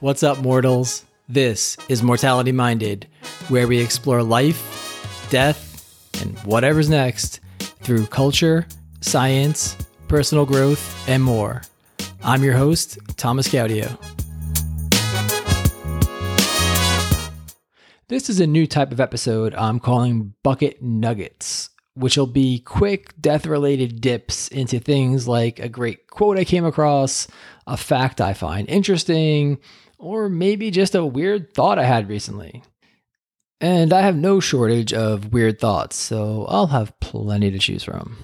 What's up, mortals? This is Mortality Minded, where we explore life, death, and whatever's next through culture, science, personal growth, and more. I'm your host, Thomas Gaudio. This is a new type of episode I'm calling Bucket Nuggets, which will be quick death related dips into things like a great quote I came across, a fact I find interesting, or maybe just a weird thought I had recently. And I have no shortage of weird thoughts, so I'll have plenty to choose from.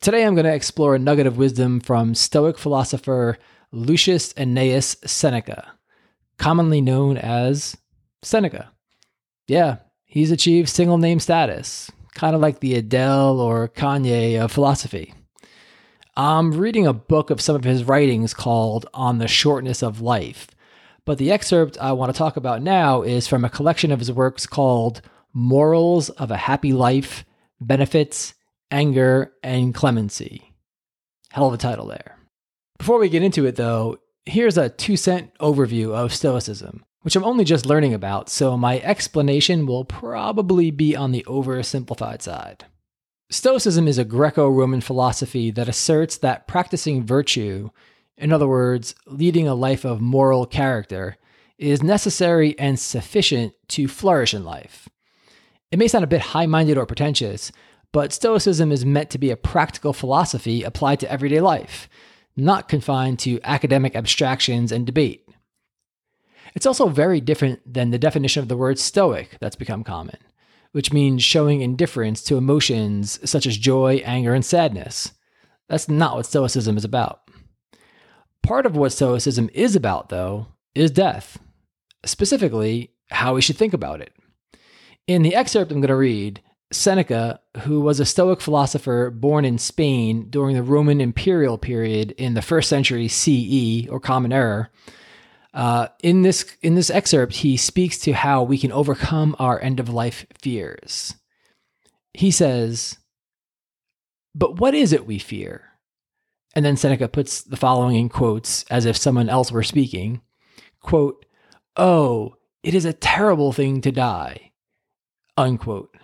Today I'm going to explore a nugget of wisdom from Stoic philosopher Lucius Annaeus Seneca, commonly known as Seneca. Yeah, he's achieved single name status, kind of like the Adele or Kanye of philosophy. I'm reading a book of some of his writings called On the Shortness of Life, but the excerpt I want to talk about now is from a collection of his works called Morals of a Happy Life, Benefits, Anger, and Clemency. Hell of a title there. Before we get into it, though, here's a two cent overview of Stoicism, which I'm only just learning about, so my explanation will probably be on the oversimplified side. Stoicism is a Greco Roman philosophy that asserts that practicing virtue in other words, leading a life of moral character, is necessary and sufficient to flourish in life. It may sound a bit high minded or pretentious, but Stoicism is meant to be a practical philosophy applied to everyday life, not confined to academic abstractions and debate. It's also very different than the definition of the word stoic that's become common, which means showing indifference to emotions such as joy, anger, and sadness. That's not what Stoicism is about. Part of what Stoicism is about, though, is death, specifically, how we should think about it. In the excerpt I'm going to read, Seneca, who was a Stoic philosopher born in Spain during the Roman imperial period in the first century CE or Common Era, uh, in this in this excerpt, he speaks to how we can overcome our end of life fears. He says, "But what is it we fear? And then Seneca puts the following in quotes as if someone else were speaking quote, Oh, it is a terrible thing to die. Unquote.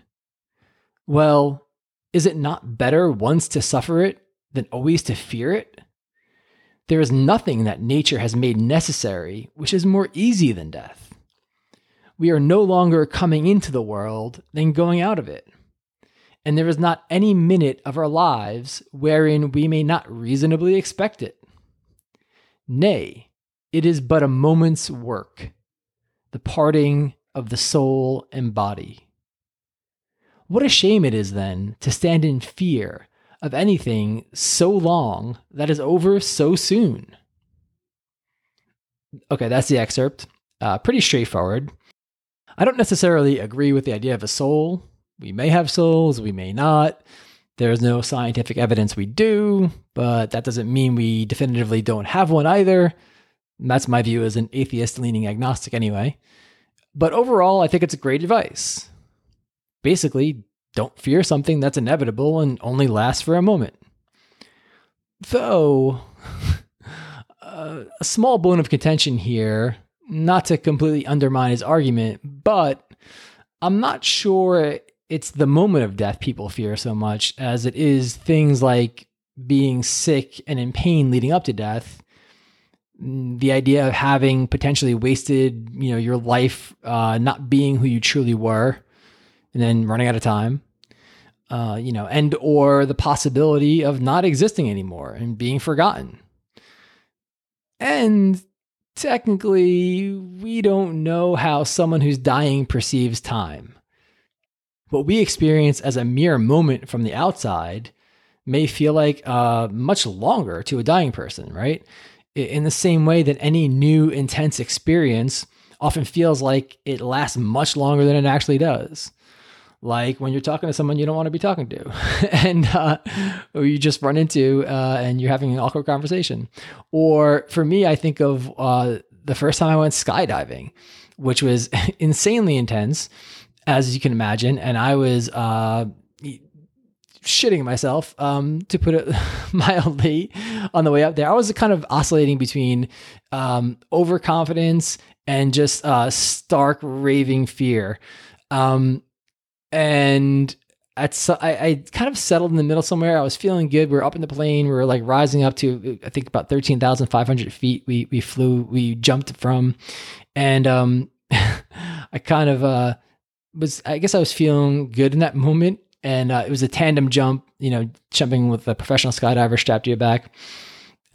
Well, is it not better once to suffer it than always to fear it? There is nothing that nature has made necessary which is more easy than death. We are no longer coming into the world than going out of it and there is not any minute of our lives wherein we may not reasonably expect it. Nay, it is but a moment's work, the parting of the soul and body. What a shame it is then to stand in fear of anything so long that is over so soon. Okay, that's the excerpt. Uh, pretty straightforward. I don't necessarily agree with the idea of a soul we may have souls, we may not. There's no scientific evidence we do, but that doesn't mean we definitively don't have one either. And that's my view as an atheist leaning agnostic, anyway. But overall, I think it's great advice. Basically, don't fear something that's inevitable and only lasts for a moment. Though, uh, a small bone of contention here, not to completely undermine his argument, but I'm not sure it's the moment of death people fear so much as it is things like being sick and in pain leading up to death. The idea of having potentially wasted you know your life uh, not being who you truly were and then running out of time uh, you know and or the possibility of not existing anymore and being forgotten. And technically we don't know how someone who's dying perceives time what we experience as a mere moment from the outside may feel like uh, much longer to a dying person, right? In the same way that any new intense experience often feels like it lasts much longer than it actually does. Like when you're talking to someone you don't want to be talking to, and uh, or you just run into uh, and you're having an awkward conversation. Or for me, I think of uh, the first time I went skydiving, which was insanely intense as you can imagine. And I was uh, shitting myself, um, to put it mildly, on the way up there. I was kind of oscillating between um, overconfidence and just uh, stark raving fear. Um, and at so, I, I kind of settled in the middle somewhere. I was feeling good. We are up in the plane. We are like rising up to I think about thirteen thousand five hundred feet. We we flew. We jumped from, and um, I kind of uh was. I guess I was feeling good in that moment. And uh, it was a tandem jump. You know, jumping with a professional skydiver strapped to your back.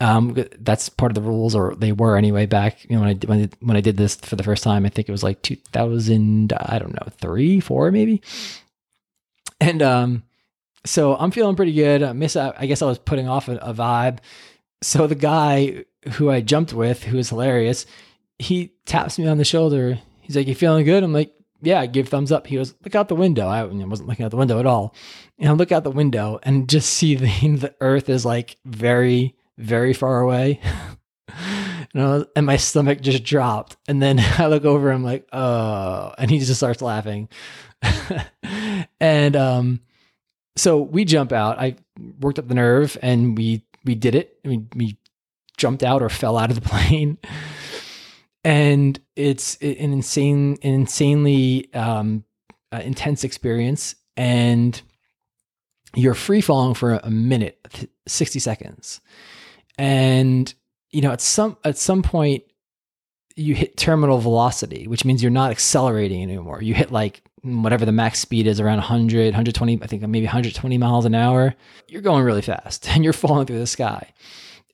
Um, that's part of the rules, or they were anyway. Back, you know, when I when I, when I did this for the first time, I think it was like two thousand. I don't know, three, four, maybe. And um, so I'm feeling pretty good. I miss. I guess I was putting off a, a vibe. So the guy who I jumped with, who was hilarious, he taps me on the shoulder. He's like, "You feeling good?" I'm like, "Yeah." Give thumbs up. He goes, "Look out the window." I wasn't looking out the window at all, and I look out the window and just see the the earth is like very very far away. and, was, and my stomach just dropped. And then I look over, I'm like, oh, and he just starts laughing. and um, so we jump out. I worked up the nerve and we we did it. I mean, we jumped out or fell out of the plane. And it's an insane, an insanely um, uh, intense experience. And you're free falling for a minute, 60 seconds. And you know at some at some point you hit terminal velocity which means you're not accelerating anymore. You hit like whatever the max speed is around 100 120 i think maybe 120 miles an hour. You're going really fast and you're falling through the sky.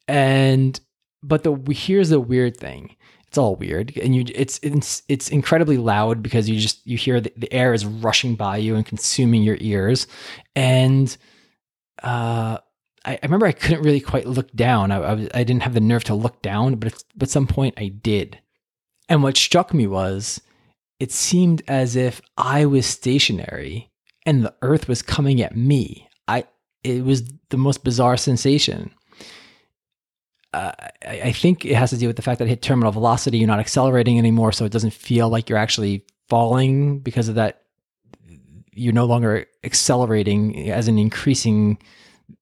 And but the here's the weird thing it's all weird and you it's it's it's incredibly loud because you just you hear the, the air is rushing by you and consuming your ears and uh I, remember I couldn't really quite look down. I, I, I didn't have the nerve to look down, but at some point I did. And what struck me was it seemed as if I was stationary and the earth was coming at me. I it was the most bizarre sensation. I, I think it has to do with the fact that I hit terminal velocity. You're not accelerating anymore, so it doesn't feel like you're actually falling because of that. You're no longer accelerating as an increasing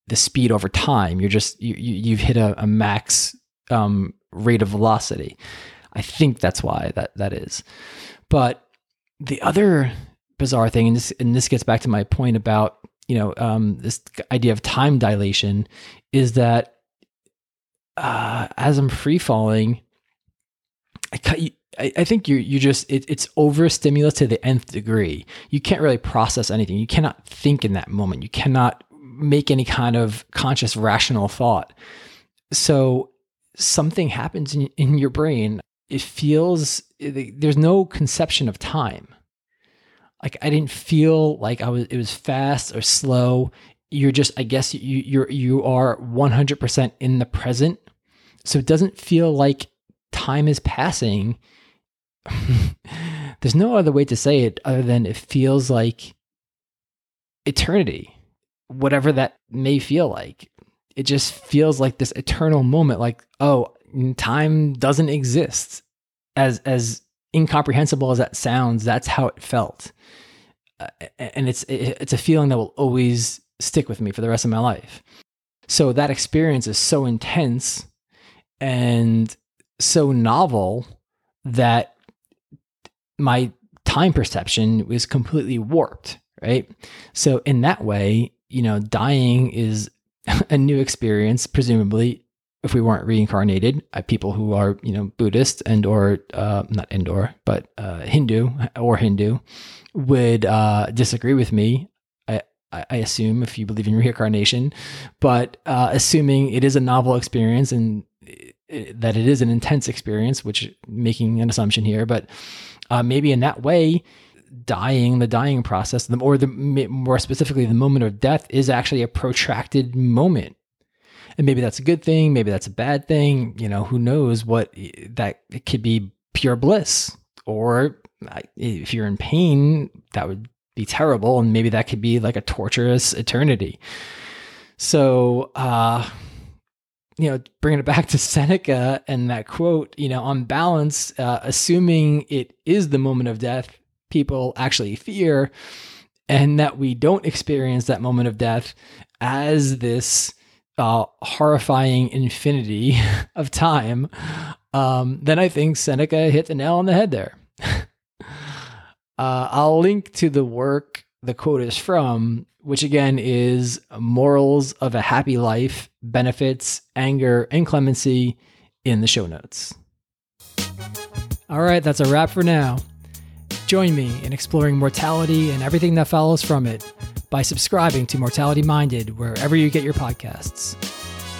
the speed over time. You're just you, you have hit a, a max um, rate of velocity. I think that's why that that is. But the other bizarre thing, and this and this gets back to my point about you know um, this idea of time dilation, is that uh, as I'm free falling, I, I, I think you you just it, it's overstimulus to the nth degree. You can't really process anything. You cannot think in that moment. You cannot make any kind of conscious rational thought. So something happens in, in your brain. It feels there's no conception of time. Like I didn't feel like I was it was fast or slow. You're just I guess you you're you are 100% in the present. So it doesn't feel like time is passing. There's no other way to say it other than it feels like eternity whatever that may feel like. It just feels like this eternal moment, like, oh, time doesn't exist. As as incomprehensible as that sounds, that's how it felt. Uh, and it's it's a feeling that will always stick with me for the rest of my life. So that experience is so intense and so novel that my time perception was completely warped, right? So in that way, you know, dying is a new experience, presumably, if we weren't reincarnated, people who are, you know, Buddhist and or uh, not Indor, but uh, Hindu or Hindu would uh, disagree with me. I, assume if you believe in reincarnation, but uh, assuming it is a novel experience and that it is an intense experience, which making an assumption here, but uh, maybe in that way, dying, the dying process, or the more specifically, the moment of death is actually a protracted moment. And maybe that's a good thing, maybe that's a bad thing. You know, who knows what that it could be pure bliss, or if you're in pain, that would be terrible, and maybe that could be like a torturous eternity. So, uh, you know, bringing it back to Seneca and that quote, you know, on balance, uh, assuming it is the moment of death people actually fear and that we don't experience that moment of death as this uh, horrifying infinity of time, um, then I think Seneca hit the nail on the head there. Uh, I'll link to the work the quote is from, which again is Morals of a Happy Life, Benefits, Anger, and Clemency in the show notes. All right, that's a wrap for now. Join me in exploring mortality and everything that follows from it by subscribing to Mortality Minded wherever you get your podcasts.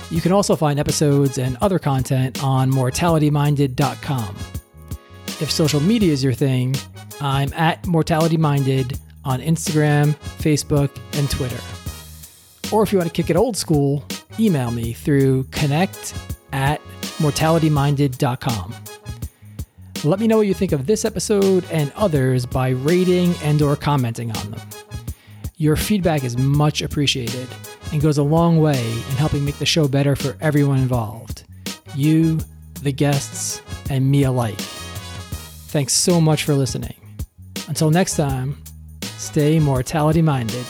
You can also find episodes and other content on mortalityminded.com. If social media is your thing, I'm at Mortality Minded on Instagram, Facebook, and Twitter. Or if you want to kick it old school, email me through connect at mortalityminded.com. Let me know what you think of this episode and others by rating and or commenting on them. Your feedback is much appreciated and goes a long way in helping make the show better for everyone involved. You, the guests, and me alike. Thanks so much for listening. Until next time, stay mortality minded.